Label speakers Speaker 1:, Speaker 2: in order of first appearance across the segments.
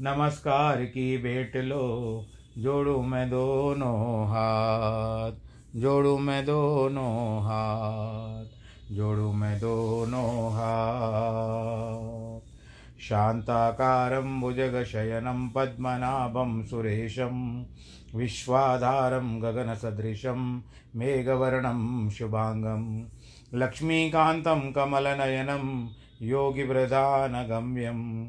Speaker 1: नमस्कार की भेंट लो, जोड़ू मैं दोनों हाथ, जोड़ू मैं दोनों हाथ, जोड़ू मैं दोनों हाथ। शान्ताकारं भुजगशयनं, पद्मनाभं सुरेशं, विश्वाधारं गगनसदृशं, मेघवर्णं शुभाङ्गं, लक्ष्मीकान्तं कमलनयनं योगिवृधानगम्यं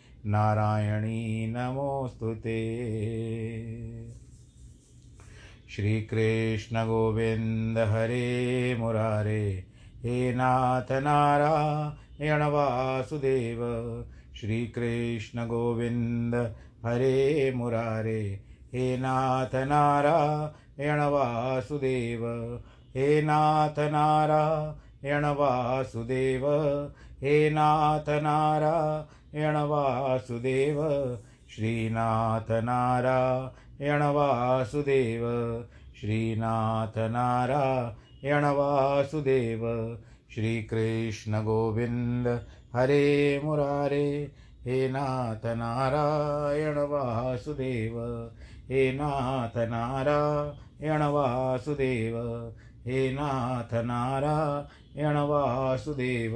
Speaker 1: नारायणी नमोऽस्तु ते। श्रीकृष्णगोविन्द हरे मुरारे, हे नाथ नारायण वासुदेव। श्रीकृष्णगोविन्द हरे मुरारे, हे नाथ नारायण वासुदेव। हे नाथ नारायण वासुदेव, हे नाथ नारायण वासुदेव श्रीनाथ नारायण वासुदेव श्रीनाथ नारायण वासुदेव श्रीकृष्णगोविन्द, हरे मुरारे, हे नाथ नारायण वासुदेव हे नाथ नारायण वासुदेव हे नाथ नारायण वासुदेव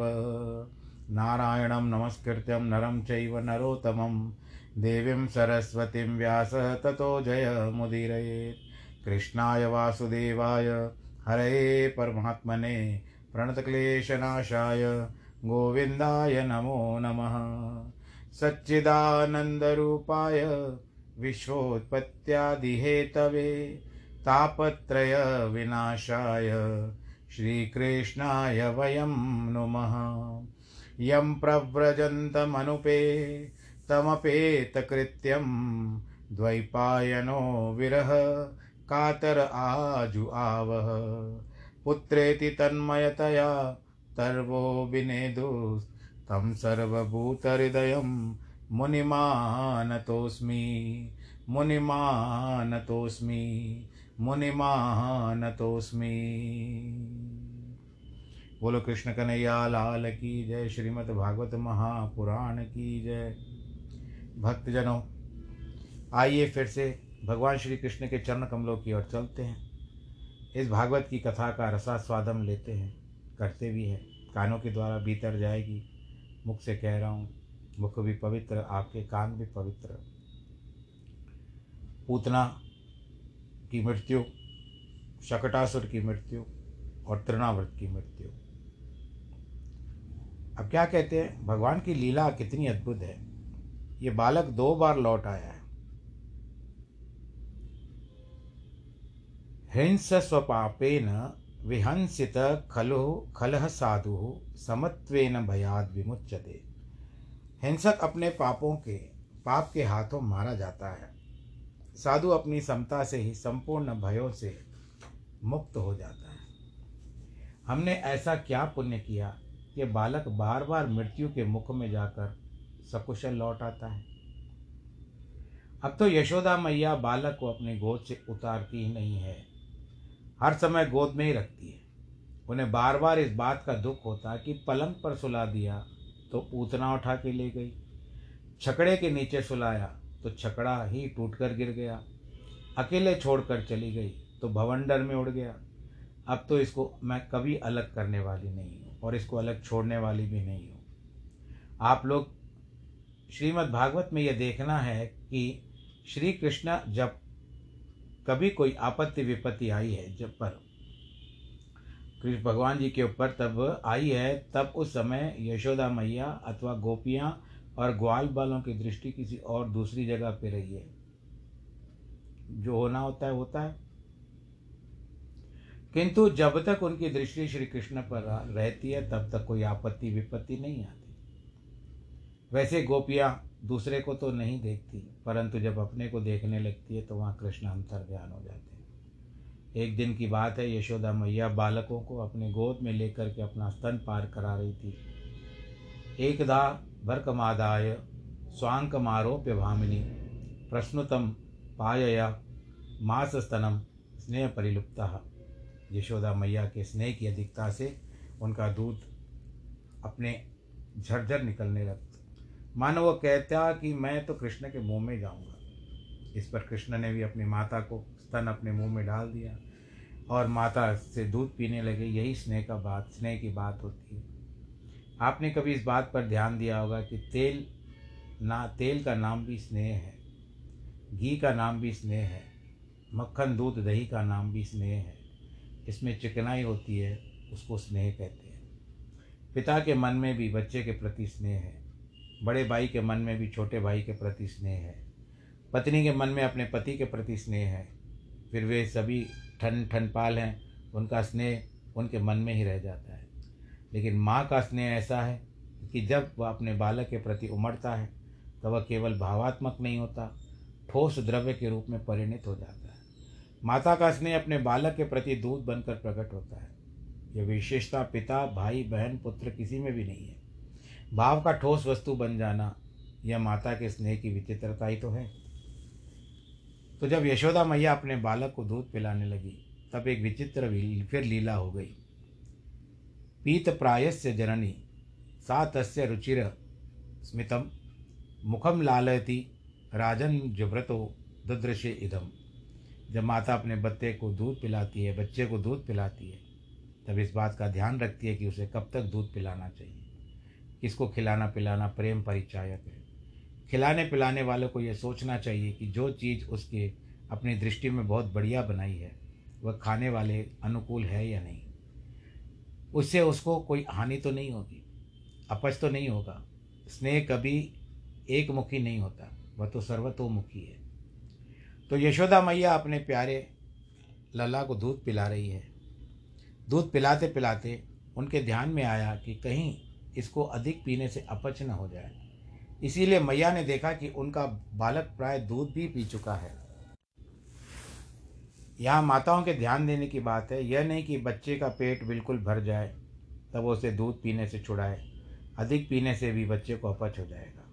Speaker 1: नारायणं नमस्कृत्यं नरं चैव नरोत्तमं। देवीं सरस्वतीं व्यास ततो जयमुदीरयेत् कृष्णाय वासुदेवाय, हरे परमात्मने, प्रणतक्लेशनाशाय, गोविन्दाय नमो नमः। सच्चिदानन्दरूपाय, विश्वोत्पत्त्यादिहेतवे तापत्रयविनाशाय श्रीकृष्णाय वयं नुमः। यं प्रव्रजन्तमनुपे तमपेतकृत्यं द्वैपायनो विरह कातर आजु आवह। पुत्रेति तन्मयतया तर्वो विनेदुस्तं सर्वभूतहृदयं मुनिमानतोऽस्मि मुनिमानतोऽस्मि मुनिमानतोऽस्मि। बोलो कृष्ण कन्हैया, लाल की जय, श्रीमद् भागवत महापुराण की जय। भक्तजनों, आइए फिर से भगवान श्री कृष्ण के चरण कमलों की ओर चलते हैं। इस भागवत की कथा का रसा रसास्वादम लेते हैं, करते भी हैं। कानों के द्वारा भीतर जाएगी, मुख से कह रहा हूँ, मुख भी पवित्र आपके कान भी पवित्र। पूतना की मृत्यु, शकटासुर की मृत्यु और तृणाव्रत की मृत्यु। अब क्या कहते हैं, भगवान की लीला कितनी अद्भुत है। ये बालक दो बार लौट आया है। हिंस स्वपापेन विहंसित खलु खलह साधु समत्वेन भयाद विमुच्यते। हिंसक अपने पापों के, पाप के हाथों मारा जाता है। साधु अपनी समता से ही संपूर्ण भयों से मुक्त हो जाता है। हमने ऐसा क्या पुण्य किया? कि बालक बार बार मृत्यु के मुख में जाकर सकुशल लौट आता है। अब तो यशोदा मैया बालक को अपनी गोद से उतारती ही नहीं है। हर समय गोद में ही रखती है। उन्हें बार बार इस बात का दुख होता कि पलंग पर सुला दिया तो पूतना उठा के ले गई। छकड़े के नीचे सुलाया तो छकड़ा ही टूट कर गिर गया। अकेले छोड़कर चली गई तो भवंडर में उड़ गया। अब तो इसको मैं कभी अलग करने वाली नहीं हूँ। और इसको अलग छोड़ने वाली भी नहीं हूँ। आप लोग श्रीमद् भागवत में यह देखना है कि श्री कृष्ण जब कभी कोई आपत्ति विपत्ति आई है, जब पर कृष्ण भगवान जी के ऊपर तब आई है, तब उस समय यशोदा मैया अथवा गोपियाँ और ग्वाल बालों की दृष्टि किसी और दूसरी जगह पे रही है। जो होना होता है होता है। किंतु जब तक उनकी दृष्टि श्री कृष्ण पर रहती है, तब तक कोई आपत्ति, विपत्ति नहीं आती। वैसे गोपियाँ दूसरे को तो नहीं देखती, परंतु जब अपने को देखने लगती है तो वहाँ कृष्ण अंतर ध्यान हो जाते हैं। एक दिन की बात है, यशोदा मैया बालकों को अपने गोद में लेकर के अपना स्तन पार करा रही थी। एकदा भर्कमादाय स्वांकमारोप्य भामिनी प्रश्नुतम पायया स्नेह परिलुप्ता यशोदा मैया के स्नेह की अधिकता से उनका दूध अपने झरझर निकलने लगता मानो वो कहता कि मैं तो कृष्ण के मुँह में जाऊँगा। इस पर कृष्ण ने भी अपनी माता को स्तन अपने मुँह में डाल दिया और माता से दूध पीने लगे। यही स्नेह का बात, स्नेह की बात होती है। आपने कभी इस बात पर ध्यान दिया होगा कि तेल ना, तेल का नाम भी स्नेह है, घी का नाम भी स्नेह है, मक्खन, दूध, दही का नाम भी स्नेह है। इसमें चिकनाई होती है, उसको स्नेह कहते हैं। पिता के मन में भी बच्चे के प्रति स्नेह है। बड़े भाई के मन में भी छोटे भाई के प्रति स्नेह है। पत्नी के मन में अपने पति के प्रति स्नेह है। फिर वे सभी ठन ठनपाल हैं, उनका स्नेह उनके मन में ही रह जाता है। लेकिन माँ का स्नेह ऐसा है कि जब वह अपने बालक के प्रति उमड़ता है तो वह केवल भावात्मक नहीं होता, ठोस द्रव्य के रूप में परिणित हो जाता है। माता का स्नेह अपने बालक के प्रति दूध बनकर प्रकट होता है। यह विशेषता पिता, भाई, बहन, पुत्र किसी में भी नहीं है। भाव का ठोस वस्तु बन जाना यह माता के स्नेह की विचित्रता ही तो है। तो जब यशोदा मैया अपने बालक को दूध पिलाने लगी, तब एक विचित्र फिर लीला हो गई। पीत प्रायस्य जननी, सा तस्य रुचिर स्मितम मुखम लालयती, राजन जुभ्रतो दुदृश्य इदम। जब माता अपने बच्चे को दूध पिलाती है, बच्चे को दूध पिलाती है, तब इस बात का ध्यान रखती है कि उसे कब तक दूध पिलाना चाहिए। किसको खिलाना पिलाना प्रेम परिचायक है। खिलाने पिलाने वालों को यह सोचना चाहिए कि जो चीज़ उसके अपनी दृष्टि में बहुत बढ़िया बनाई है, वह खाने वाले अनुकूल है या नहीं। उससे उसको कोई हानि तो नहीं होगी, अपच तो नहीं होगा। स्नेह कभी एक मुखी नहीं होता, वह तो सर्वतोमुखी है। तो यशोदा मैया अपने प्यारे लला को दूध पिला रही है। दूध पिलाते पिलाते उनके ध्यान में आया कि कहीं इसको अधिक पीने से अपच न हो जाए। इसीलिए मैया ने देखा कि उनका बालक प्राय दूध भी पी चुका है। यहाँ माताओं के ध्यान देने की बात है, यह नहीं कि बच्चे का पेट बिल्कुल भर जाए, तब उसे दूध पीने से छुड़ाए। अधिक पीने से भी बच्चे को अपच हो जाएगा।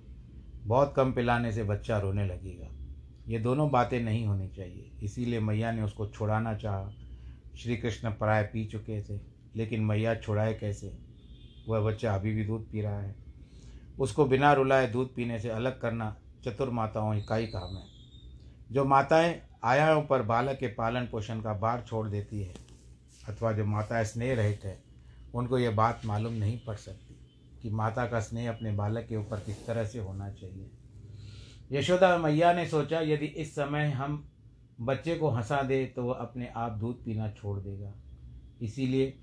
Speaker 1: बहुत कम पिलाने से बच्चा रोने लगेगा। ये दोनों बातें नहीं होनी चाहिए। इसीलिए मैया ने उसको छुड़ाना चाहा। श्री कृष्ण पराय पी चुके थे, लेकिन मैया छुड़ाए कैसे? वह बच्चा अभी भी दूध पी रहा है। उसको बिना रुलाए दूध पीने से अलग करना चतुर माताओं का ही काम है। जो माताएँ आयाओं पर बालक के पालन पोषण का भार छोड़ देती है, अथवा जो माताएँ स्नेह रहित है, उनको ये बात मालूम नहीं पड़ सकती कि माता का स्नेह अपने बालक के ऊपर किस तरह से होना चाहिए। यशोदा मैया ने सोचा, यदि इस समय हम बच्चे को हंसा दे तो वह अपने आप दूध पीना छोड़ देगा। इसीलिए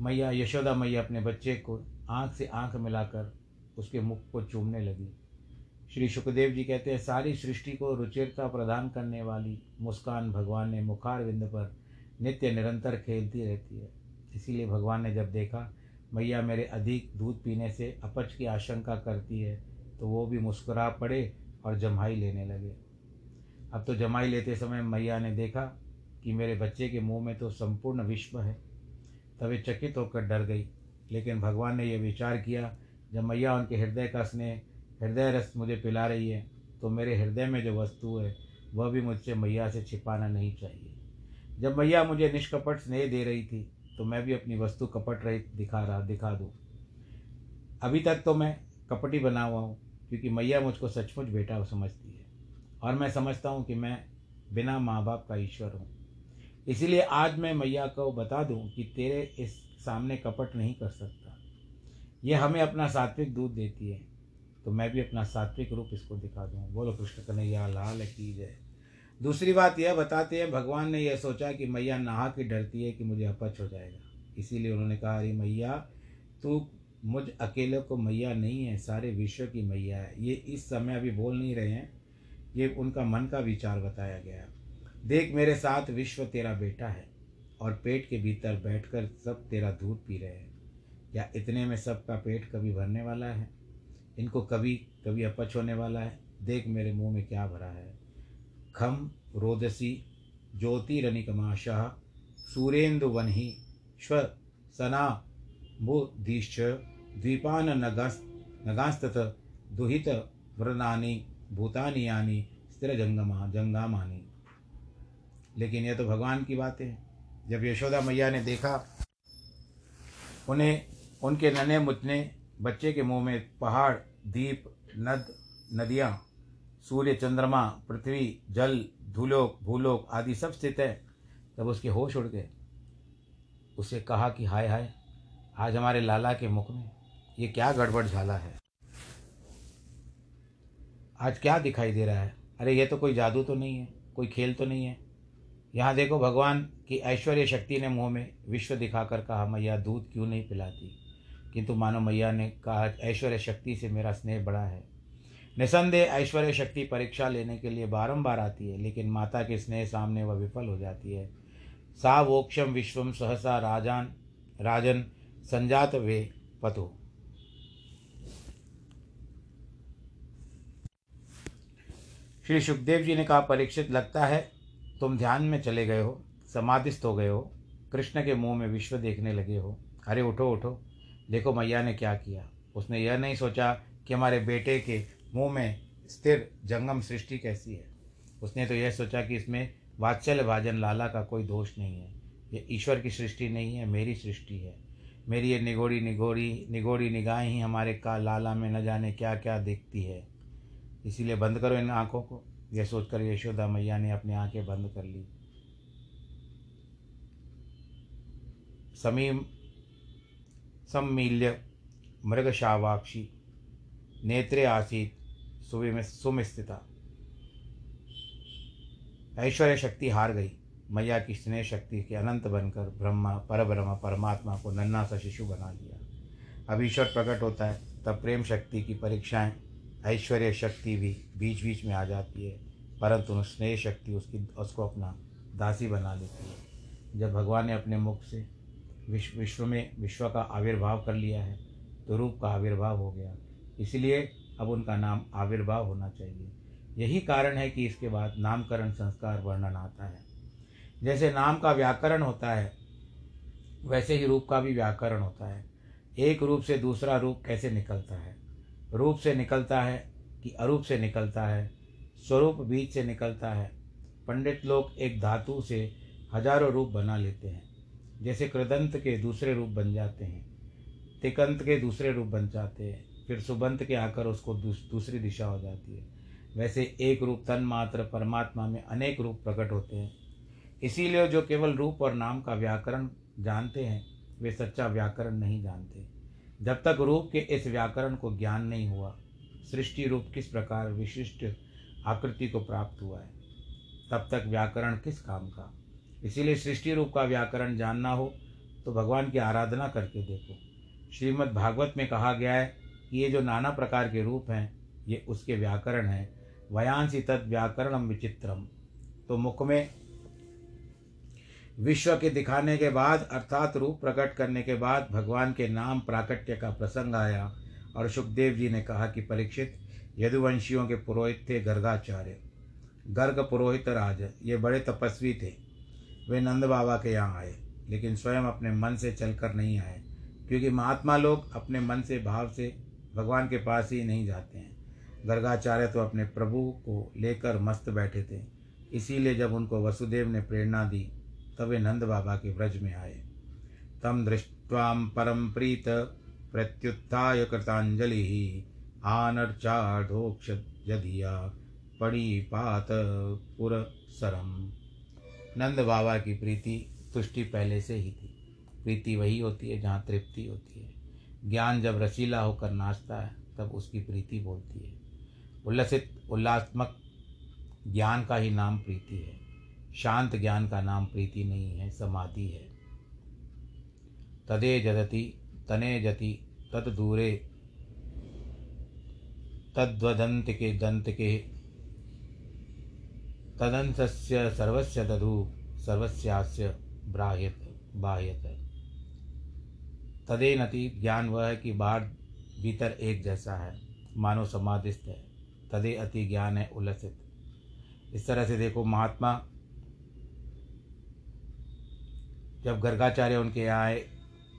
Speaker 1: मैया, यशोदा मैया अपने बच्चे को आँख से आँख मिलाकर उसके मुख को चूमने लगी। श्री सुखदेव जी कहते हैं, सारी सृष्टि को रुचिरता प्रदान करने वाली मुस्कान भगवान ने मुखार विंद पर नित्य निरंतर खेलती रहती है। इसीलिए भगवान ने जब देखा, मैया मेरे अधिक दूध पीने से अपच की आशंका करती है तो वो भी मुस्कुरा पड़े और जमाई लेने लगे। अब तो जमाई लेते समय मैया ने देखा कि मेरे बच्चे के मुँह में तो संपूर्ण विश्व है। तभी चकित होकर डर गई, लेकिन भगवान ने यह विचार किया, जब मैया उनके हृदय का स्नेह, हृदय रस मुझे पिला रही है तो मेरे हृदय में जो वस्तु है, वह भी मुझसे मैया से छिपाना नहीं चाहिए। जब मैया मुझे निष्कपट स्नेह दे रही थी तो मैं भी अपनी वस्तु कपट रहित दिखा रहा, दिखा दूँ। अभी तक तो मैं कपटी बना हुआ हूँ क्योंकि मैया मुझको सचमुच बेटा समझती है। और मैं समझता हूँ कि मैं बिना माँ बाप का ईश्वर हूँ। इसीलिए आज मैं मैया को बता दूँ कि तेरे इस सामने कपट नहीं कर सकता। ये हमें अपना सात्विक दूध देती है। तो मैं भी अपना सात्विक रूप इसको दिखा दूँ। बोलो, कृष्ण कन्हैया, लाल की जय। दूसरी बात यह बताते हैं, भगवान ने यह सोचा कि मैया नहा के डरती है कि मुझे अपच हो जाएगा। इसीलिए उन्होंने कहा, अरे मैया, तू मुझ अकेले को मैया नहीं है, सारे विश्व की मैया है। ये इस समय अभी बोल नहीं रहे हैं, ये उनका मन का विचार बताया गया देख मेरे साथ विश्व तेरा बेटा है और पेट के भीतर बैठकर सब तेरा दूध पी रहे हैं। क्या इतने में सबका पेट कभी भरने वाला है? इनको कभी कभी अपच होने वाला है? देख मेरे मुँह में क्या भरा है। खम रोदसी ज्योतिरनिकमाशः सूरेन्दुवन्हि श्व सना बुधिश्च द्वीपान नगास् नगास्तत दुहित व्रणानि भूतानि यानी, स्थिर जंगमा जंगामानी। लेकिन यह तो भगवान की बातें हैं। जब यशोदा मैया ने देखा, उन्हें उनके नन्हे मुचने बच्चे के मुँह में पहाड़, दीप, नद, नदियाँ, सूर्य चंद्रमा, पृथ्वी, जल, धूलोक, भूलोक आदि सब स्थित है। तब उसके होश उड़ गए। उसे कहा कि हाय हाय, आज हमारे लाला के मुख में ये क्या गड़बड़ झाला है? आज क्या दिखाई दे रहा है? अरे ये तो कोई जादू तो नहीं है, कोई खेल तो नहीं है। यहाँ देखो भगवान की ऐश्वर्य शक्ति ने मुँह में विश्व दिखाकर कहा, मैया, दूध क्यों नहीं पिलाती? किंतु मानो मैया ने कहा, ऐश्वर्य शक्ति से मेरा स्नेह बड़ा है। निसंदेह ऐश्वर्य शक्ति परीक्षा लेने के लिए बारंबार आती है, लेकिन माता के स्नेह सामने वह विफल हो जाती है। सा वोक्षम विश्वम सहसा राजान, राजन, संजात वे पतु। श्री सुखदेव जी ने कहा, परीक्षित लगता है, तुम ध्यान में चले गए हो, समाधिस्थ हो गए हो, कृष्ण के मुँह में विश्व देखने लगे हो। अरे, उठो उठो। देखो मैया ने क्या किया। उसने यह नहीं सोचा कि हमारे बेटे के मुँह में स्थिर जंगम सृष्टि कैसी है। उसने तो यह सोचा कि इसमें वात्सल्य भाजन लाला का कोई दोष नहीं है। ये ईश्वर की सृष्टि नहीं है, मेरी सृष्टि है। मेरी ये निगोड़ी निगोड़ी निगोड़ी निगाहें ही हमारे का लाला में न जाने क्या क्या देखती है। इसीलिए बंद करो इन आँखों को। यह सोचकर यशोदा मैया ने अपनी आँखें बंद कर ली। समीम सम्मील्य मृगशावाक्षी नेत्रे आसीत सुविम सुमिस्थिता। ऐश्वर्य शक्ति हार गई। मैया की स्नेह शक्ति के अनंत बनकर ब्रह्मा परब्रह्म परमात्मा को नन्ना सा शिशु बना लिया। अब ईश्वर प्रकट होता है, तब प्रेम शक्ति की परीक्षाएँ ऐश्वर्य शक्ति भी बीच बीच में आ जाती है, परंतु स्नेह शक्ति उसकी, उसको अपना दासी बना लेती है। जब भगवान ने अपने मुख से विश्व विश्व में, विश्व का आविर्भाव कर लिया है तो रूप का आविर्भाव हो गया। इसलिए अब उनका नाम आविर्भाव होना चाहिए। यही कारण है कि इसके बाद नामकरण संस्कार वर्णन आता है। जैसे नाम का व्याकरण होता है, वैसे ही रूप का भी व्याकरण होता है। एक रूप से दूसरा रूप कैसे निकलता है? रूप से निकलता है कि अरूप से निकलता है, स्वरूप बीज से निकलता है। पंडित लोग एक धातु से हज़ारों रूप बना लेते हैं, जैसे कृदंत के दूसरे रूप बन जाते हैं, तिकंत के दूसरे रूप बन जाते हैं, फिर सुबंत के आकर उसको दूसरी दिशा हो जाती है। वैसे एक रूप तन मात्र परमात्मा में अनेक रूप प्रकट होते हैं। इसीलिए जो केवल रूप और नाम का व्याकरण जानते हैं, वे सच्चा व्याकरण नहीं जानते। जब तक रूप के इस व्याकरण को ज्ञान नहीं हुआ, सृष्टि रूप किस प्रकार विशिष्ट आकृति को प्राप्त हुआ है, तब तक व्याकरण किस काम का? इसीलिए सृष्टि रूप का व्याकरण जानना हो तो भगवान की आराधना करके देखो। श्रीमद् भागवत में कहा गया है कि ये जो नाना प्रकार के रूप हैं, ये उसके व्याकरण हैं। वयांसी तद व्याकरणम विचित्रम तो मुख में विश्व के दिखाने के बाद, अर्थात रूप प्रकट करने के बाद, भगवान के नाम प्राकट्य का प्रसंग आया और सुखदेव जी ने कहा कि परीक्षित, यदुवंशियों के पुरोहित थे गर्गाचार्य। गर्ग पुरोहित राज, ये बड़े तपस्वी थे। वे नंद बाबा के यहाँ आए, लेकिन स्वयं अपने मन से चलकर नहीं आए, क्योंकि महात्मा लोग अपने मन से, भाव से भगवान के पास ही नहीं जाते हैं। गर्गाचार्य तो अपने प्रभु को लेकर मस्त बैठे थे, इसीलिए जब उनको वसुदेव ने प्रेरणा दी तब वे नंद बाबा के व्रज में आए। तम दृष्टवाम परम प्रीत प्रत्युत्थाय कृतांजलि आनर्चाढ़ोक्ष जधिया पड़ी पात पुरसरम नंद बाबा की प्रीति तुष्टि पहले से ही थी। प्रीति वही होती है जहाँ तृप्ति होती है। ज्ञान जब रसीला होकर नाचता है, तब उसकी प्रीति बोलती है। उल्लसित, उल्लासमक ज्ञान का ही नाम प्रीति है। शांत ज्ञान का नाम प्रीति नहीं है, समाधि है। तदे जदति, तने जति, तद दूरे तद्वदंत के दंत के तदंतस्य सर्वस्य दधु सर्वस्यास्य ब्राह्यत, बाह्यत। तदेनति ज्ञान वह है कि बाहर भीतर एक जैसा है मानो समाधिस्थ है। तदे अति ज्ञान है, उल्लसित। इस तरह से देखो, महात्मा जब गर्गाचार्य उनके यहाँ आए,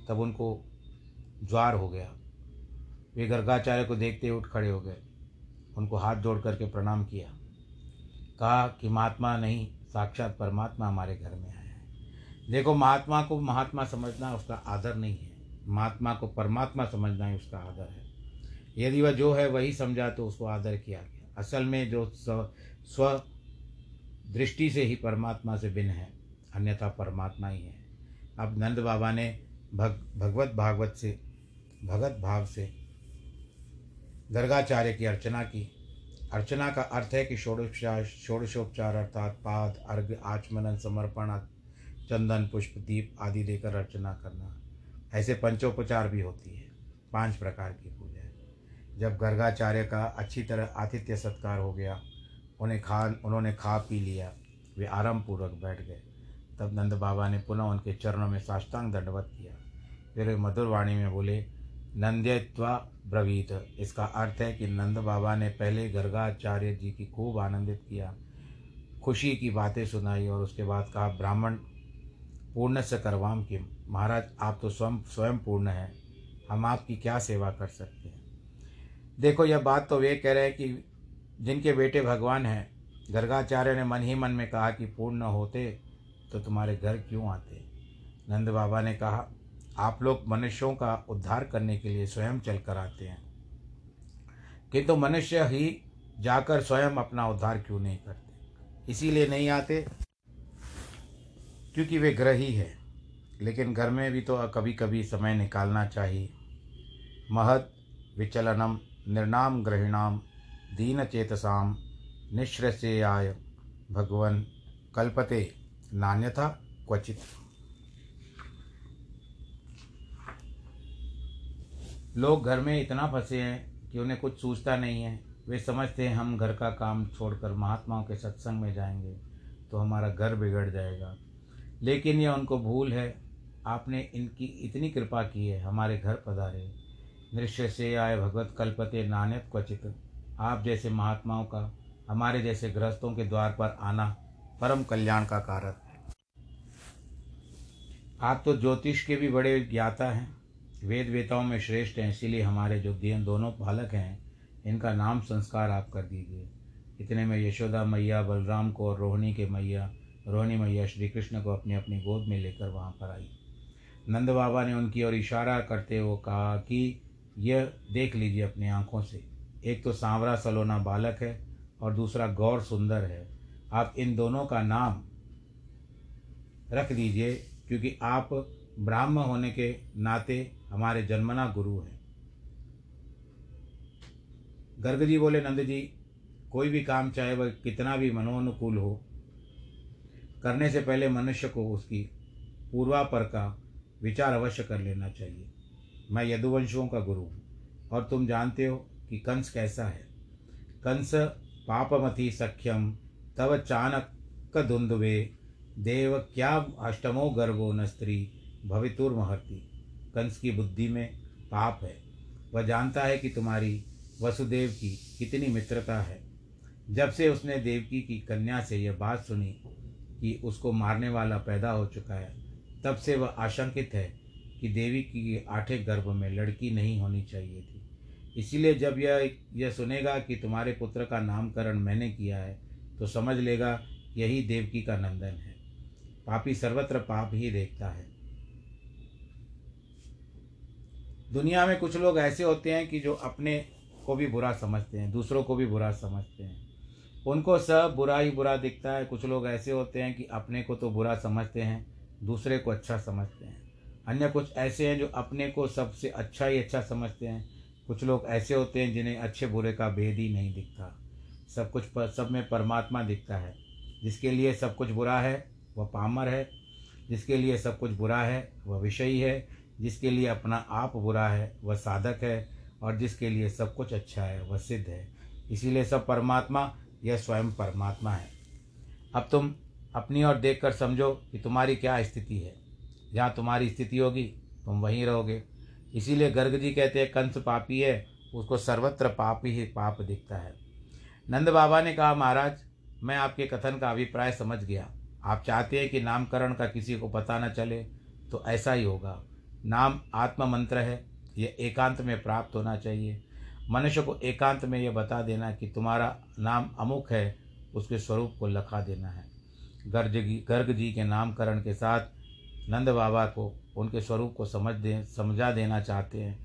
Speaker 1: तब उनको ज्वार हो गया। वे गर्गाचार्य को देखते उठ खड़े हो गए। उनको हाथ जोड़ करके प्रणाम किया। कहा कि महात्मा नहीं, साक्षात परमात्मा हमारे घर में है। देखो, महात्मा को महात्मा समझना उसका आदर नहीं है। महात्मा को परमात्मा समझना ही उसका आदर है। यदि वह जो है वही समझा तो उसको आदर किया गया। असल में जो स्व दृष्टि से ही परमात्मा से भिन्न है, अन्यथा परमात्मा ही है। अब नंद बाबा ने भग, भगवत भागवत से, भगत भाव से गर्गाचार्य की अर्चना की। अर्चना का अर्थ है कि षोडोपचार षोडशोपचार अर्थात पाद अर्घ आचमनन समर्पण, चंदन, पुष्प, दीप आदि देकर अर्चना करना। ऐसे पंचोपचार भी होती है। पाँच प्रकार की पूजा जब गर्गाचार्य का अच्छी तरह आतिथ्य सत्कार हो गया, उन्हें खा उन्होंने खा पी लिया, वे आराम पूर्वक बैठ गए। तब नंद बाबा ने पुनः उनके चरणों में साष्टांग दंडवत किया। फिर मधुर वाणी में बोले, नंद्यत्वा ब्रवीत। इसका अर्थ है कि नंद बाबा ने पहले गर्गाचार्य जी की खूब आनंदित किया, खुशी की बातें सुनाई और उसके बाद कहा, ब्राह्मण, पूर्ण से करवाम कि महाराज, आप तो स्वयं स्वयं पूर्ण हैं। हम आपकी क्या सेवा कर सकते हैं? देखो, यह बात तो वे कह रहे हैं कि जिनके बेटे भगवान हैं, गर्गाचार्य ने मन ही मन में कहा कि पूर्ण होते तो तुम्हारे घर क्यों आते? नंद बाबा ने कहा, आप लोग मनुष्यों का उद्धार करने के लिए स्वयं चल कर आते हैं। किंतु मनुष्य ही जाकर स्वयं अपना उद्धार क्यों नहीं करते? इसीलिए नहीं आते, क्योंकि वे ग्रही है। लेकिन घर में भी तो कभी कभी समय निकालना चाहिए। महत विचलनम निर्णाम ग्रहिणाम, दीन चेतसाम निश्रस्याय भगवन, कल्पते। नान्यथा क्वचित। लोग घर में इतना फंसे हैं कि उन्हें कुछ सूझता नहीं है। वे समझते हैं, हम घर का काम छोड़कर महात्माओं के सत्संग में जाएँगे तो हमारा घर बिगड़ जाएगा। लेकिन यह उनको भूल है, आपने इनकी इतनी कृपा की है, हमारे घर पधारे। नृश्य से आए भगवत कल्पते नान्यत क्वचित। आप जैसे महात्माओं का, हमारे जैसे गृहस्थों के द्वार पर आना परम कल्याण का कारक है आप तो ज्योतिष के भी बड़े ज्ञाता हैं। वेद वेताओं में श्रेष्ठ हैं, इसीलिए हमारे जो दिन दोनों बालक हैं, इनका नाम संस्कार आप कर दीजिए। इतने में यशोदा मैया, बलराम को और रोहिणी के मैया, रोहिणी मैया श्री कृष्ण को अपनी अपनी गोद में लेकर वहाँ पर आई। नंद बाबा ने उनकी ओर इशारा करते हुए कहा कि, यह देख लीजिए अपनी आँखों से। एक तो सांवरा सलोना बालक है और दूसरा गौर सुंदर है। आप इन दोनों का नाम रख दीजिए, क्योंकि आप ब्राह्म होने के नाते हमारे जन्मना गुरु हैं। गर्ग जी बोले नंद जी कोई भी काम चाहे वह कितना भी मनोनुकूल हो, करने से पहले मनुष्य को उसकी पूर्वापर का विचार अवश्य कर लेना चाहिए। मैं यदुवंशों का गुरु हूँ, और तुम जानते हो कि कंस कैसा है। कंस पापमति सख्यम तव देव क्या अष्टमो गर्भो न स्त्री, भवितुर्महर्ति। कंस की बुद्धि में पाप है। वह जानता है कि तुम्हारी वसुदेव की कितनी मित्रता है। जब से उसने देवकी की कन्या से यह बात सुनी कि उसको मारने वाला पैदा हो चुका है, तब से वह आशंकित है कि देवी की आठे गर्भ में लड़की नहीं होनी चाहिए थी। इसीलिए जब यह यह सुनेगा कि तुम्हारे पुत्र का नामकरण मैंने किया है तो समझ लेगा यही देवकी का नंदन है। पापी सर्वत्र पाप ही देखता है। दुनिया में कुछ लोग ऐसे होते हैं कि जो अपने को भी बुरा समझते हैं, दूसरों को भी बुरा समझते हैं। उनको सब बुरा ही बुरा दिखता है। कुछ लोग ऐसे होते हैं कि अपने को तो बुरा समझते हैं, दूसरे को अच्छा समझते हैं। अन्य कुछ ऐसे हैं जो अपने को सबसे अच्छा ही अच्छा समझते हैं। कुछ लोग ऐसे होते हैं जिन्हें अच्छे बुरे का भेद ही नहीं दिखता। सब कुछ पर, सब में परमात्मा दिखता है। जिसके लिए सब कुछ बुरा है वह पामर है। जिसके लिए सब कुछ बुरा है वह विषयी है। जिसके लिए अपना आप बुरा है वह साधक है। और जिसके लिए सब कुछ अच्छा है वह सिद्ध है। इसीलिए सब परमात्मा यह स्वयं परमात्मा है। अब तुम अपनी ओर देख कर समझो कि तुम्हारी क्या स्थिति है। जहाँ तुम्हारी स्थिति होगी तुम वहीं रहोगे। इसीलिए गर्ग जी कहते हैं कंस पापी है उसको सर्वत्र पाप ही पाप दिखता है। नंद बाबा ने कहा, महाराज, मैं आपके कथन का अभिप्राय समझ गया। आप चाहते हैं कि नामकरण का किसी को पता न चले तो ऐसा ही होगा। नाम आत्म मंत्र है, यह एकांत में प्राप्त होना चाहिए। मनुष्य को एकांत में यह बता देना कि तुम्हारा नाम अमुक है, उसके स्वरूप को लखा देना है। गर्ज गर्ग जी के नामकरण के साथ नंद बाबा को, उनके स्वरूप को समझ दे, समझा देना चाहते हैं।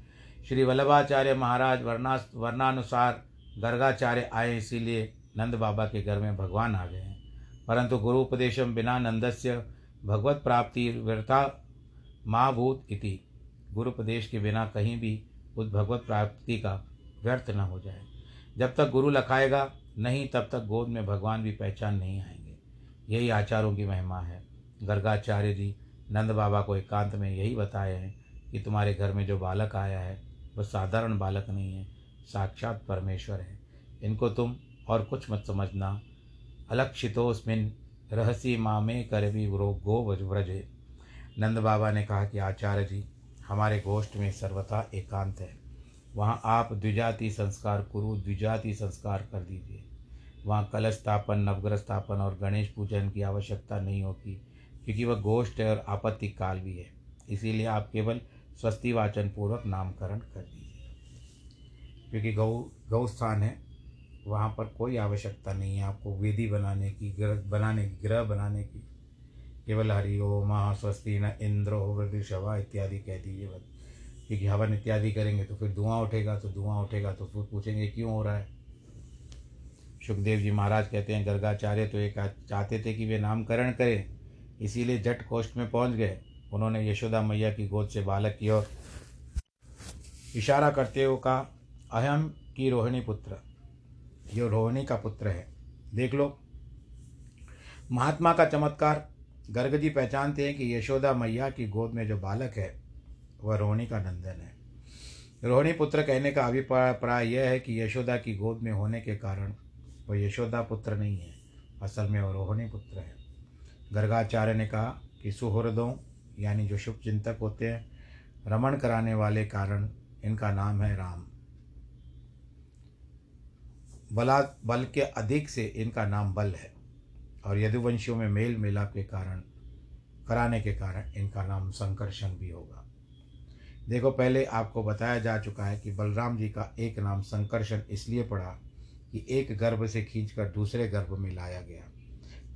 Speaker 1: श्री वल्लभाचार्य महाराज वर्णा वर्णानुसार गर्गाचार्य आए, इसीलिए नंद बाबा के घर में भगवान आ गए हैं। परंतु गुरु उपदेशम बिना नंदस्य भगवत प्राप्ति व्यर्था महाभूत इति। गुरुपदेश के बिना कहीं भी उस भगवत प्राप्ति का व्यर्थ न हो जाए। जब तक गुरु लखाएगा नहीं, तब तक गोद में भगवान भी पहचान नहीं आएँगे। यही आचारों की महिमा है। गर्गाचार्य जी नंद बाबा को एकांत में यही बताए हैं कि तुम्हारे घर में जो बालक आया है, वह साधारण बालक नहीं है। साक्षात परमेश्वर है। इनको तुम और कुछ मत समझना। अलक्षितोस्मिन रहसी मामे कर भी गो व्रजे। नंद बाबा ने कहा कि आचार्य जी, हमारे गोष्ठ में सर्वथा एकांत है। वहाँ आप द्विजाति संस्कार कुरु, द्विजाति संस्कार कर दीजिए। वहाँ कलश स्थापन, नवग्रह स्थापन और गणेश पूजन की आवश्यकता नहीं होती, क्योंकि वह गोष्ठ है और आपत्ति काल भी है। इसीलिए आप केवल स्वस्ति वाचन पूर्वक नामकरण कर दीजिए। क्योंकि गौ गौ स्थान है, वहाँ पर कोई आवश्यकता नहीं है आपको वेदी बनाने की, ग्रह बनाने की, ग्रह बनाने की। केवल हरि ओम स्वस्ति न इंद्रो वृद्धिशवा इत्यादि कह दीजिए बस। क्योंकि हवन इत्यादि करेंगे तो फिर धुआँ उठेगा तो धुआँ उठेगा तो फिर पूछेंगे क्यों हो रहा है? सुखदेव जी महाराज कहते हैं, गर्गाचार्य तो एक चाहते थे कि वे नामकरण करें, इसीलिए जट कोष्ठ में पहुँच गए। उन्होंने यशोदा मैया की गोद से बालक की ओर इशारा करते हुए कहा अहम की रोहिणी पुत्र। जो रोहिणी का पुत्र है। देख लो। महात्मा का चमत्कार। गर्ग जी पहचानते हैं कि यशोदा मैया की गोद में जो बालक है, वह रोहिणी का नंदन है। रोहिणी पुत्र कहने का अभिप्राय यह है कि यशोदा की गोद में होने के कारण वह यशोदा पुत्र नहीं है। असल में वह रोहिणी पुत्र है। गर्गाचार्य ने कहा कि सुहृदों, यानी जो शुभ चिंतक होते हैं, रमण कराने वाले कारण इनका नाम है राम। बला, बल के अधिक से इनका नाम बल है। और यदुवंशियों में मेल मिलाप के कारण, कराने के कारण इनका नाम संकर्षण भी होगा। देखो, पहले आपको बताया जा चुका है कि बलराम जी का एक नाम संकर्षण इसलिए पड़ा कि एक गर्भ से खींचकर दूसरे गर्भ में लाया गया।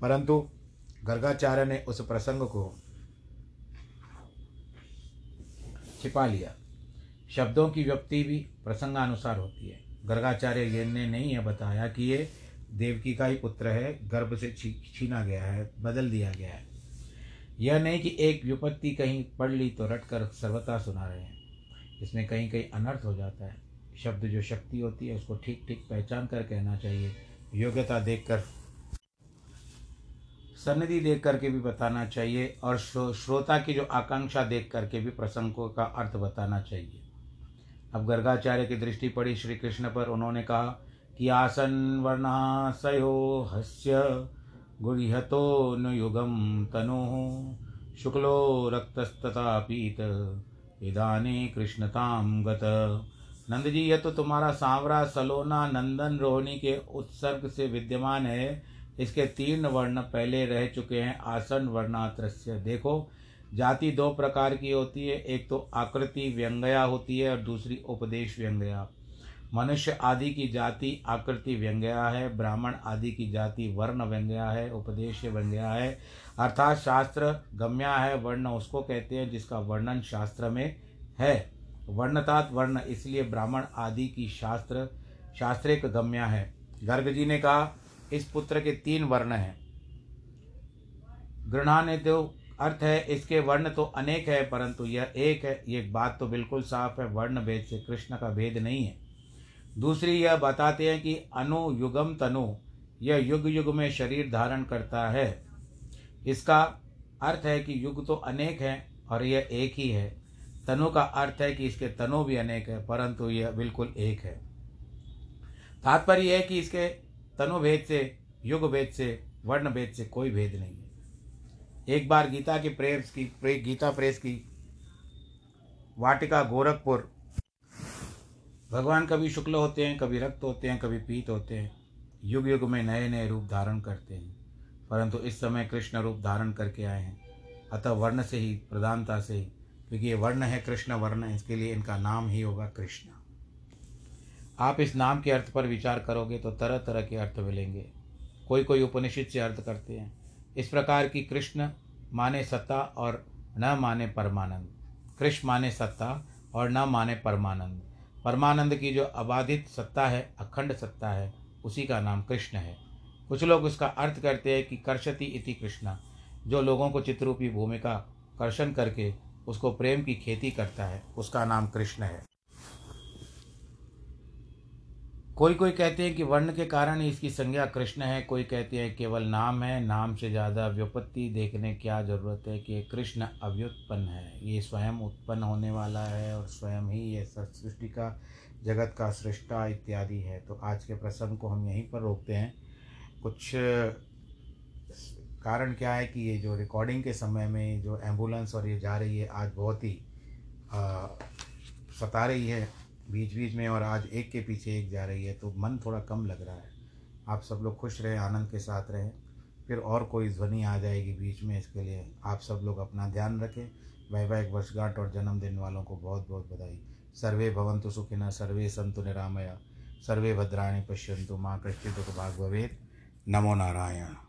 Speaker 1: परंतु गर्गाचार्य ने उस प्रसंग को छिपा लिया। शब्दों की व्यक्ति भी प्रसंगानुसार होती है। गर्गाचार्य ये ने नहीं यह बताया कि ये देवकी का ही पुत्र है, गर्भ से छीना गया है, बदल दिया गया है। यह नहीं कि एक विपत्ति कहीं पढ़ ली तो रट कर सर्वथा सुना रहे हैं। इसमें कहीं कहीं अनर्थ हो जाता है। शब्द जो शक्ति होती है, उसको ठीक ठीक पहचान कर कहना चाहिए। योग्यता देखकर, सन्निधि देख करके भी बताना चाहिए और श्रोता की जो आकांक्षा देख करके भी प्रसंगों का अर्थ बताना चाहिए। अब गर्गाचार्य की दृष्टि पड़ी श्री कृष्ण पर। उन्होंने कहा कियासन्वर्णाशयो हस्य, गुह्यतो न युगं तनुः, शुक्लो रक्तस्तथा पीत, इदानी कृष्णताम गत। नंद जी यह तो तुम्हारा सांवरा सलोना नंदन रोहिणी के उत्सर्ग से विद्यमान है। इसके तीन वर्ण पहले रह चुके हैं, आसन वर्णात्रस्य। देखो जाति दो प्रकार की होती है, एक तो आकृति व्यंगया होती है और दूसरी उपदेश व्यंगया। मनुष्य आदि की जाति आकृति व्यंग्या है, ब्राह्मण आदि की जाति वर्ण व्यंग्या है, उपदेश व्यंग्या है। अर्थात शास्त्र गम्या है, वर्ण उसको कहते हैं जिसका वर्णन शास्त्र में है। वर्णतात वर्ण, इसलिए ब्राह्मण आदि की शास्त्र, शास्त्रिक गम्या है। गर्ग जी ने कहा, इस पुत्र के तीन वर्ण हैं। ने तो अर्थ है, इसके वर्ण तो अनेक है, परंतु यह एक है। ये बात तो बिल्कुल साफ़ है, वर्ण भेद से कृष्ण का भेद नहीं है। दूसरी, यह बताते हैं कि अनु युगम तनु, यह युग युग में शरीर धारण करता है। इसका अर्थ है कि युग तो अनेक हैं और यह एक ही है। तनु का अर्थ है कि इसके तनु भी अनेक है, परंतु यह बिल्कुल एक है। तात्पर्य है कि इसके तनु भेद से, युग भेद से, वर्ण भेद से कोई भेद नहीं है। एक बार गीता की प्रेस की प्रे, गीता प्रेस की। वाटिका गोरखपुर। भगवान कभी शुक्ल होते हैं कभी रक्त होते हैं कभी पीत होते हैं। युग युग में नए नए रूप धारण करते हैं। परंतु इस समय कृष्ण रूप धारण करके आए हैं। अतः वर्ण से ही प्रधानता से ही क्योंकि ये वर्ण है कृष्ण वर्ण इसके लिए इनका नाम ही होगा कृष्ण। आप इस नाम के अर्थ पर विचार करोगे तो तरह तरह के अर्थ मिलेंगे। कोई कोई उपनिषद से अर्थ करते हैं। इस प्रकार की कृष्ण माने सत्ता और न माने परमानंद। कृष्ण माने सत्ता और न माने परमानंद। परमानंद की जो अबाधित सत्ता है, अखंड सत्ता है, उसी का नाम कृष्ण है। कुछ लोग उसका अर्थ करते हैं कि कर्षति इति कृष्णा। जो लोगों को चित्रूपी भूमिका कर्षण करके उसको प्रेम की खेती करता है, उसका नाम कृष्ण है। कोई कोई कहते हैं कि वर्ण के कारण ही इसकी संज्ञा कृष्ण है, कोई कहते हैं केवल नाम है, नाम से ज़्यादा व्युपत्ति देखने क्या ज़रूरत है कि कृष्ण अव्युत्पन्न है। ये स्वयं उत्पन्न होने वाला है और स्वयं ही ये सृष्टि का, जगत का सृष्टा इत्यादि है। तो आज के प्रसंग को हम यहीं पर रोकते हैं। कुछ कारण क्या है कि ये जो रिकॉर्डिंग के समय में जो एंबुलेंस और ये जा रही है, आज बहुत ही सता रही है। बीच बीच में और आज एक के पीछे एक जा रही है तो मन थोड़ा कम लग रहा है। आप सब लोग खुश रहें, आनंद के साथ रहें। फिर और कोई ध्वनि आ जाएगी बीच में इसके लिए। आप सब लोग अपना ध्यान रखें। वैवाहिक वर्षगांठ और जन्मदिन वालों को बहुत बहुत बधाई। सर्वे भवंतु सुखिना सर्वे संतु निरामया। सर्वे भद्राणी पश्यंतु माँ दुख भाग भवेद नमो नारायण।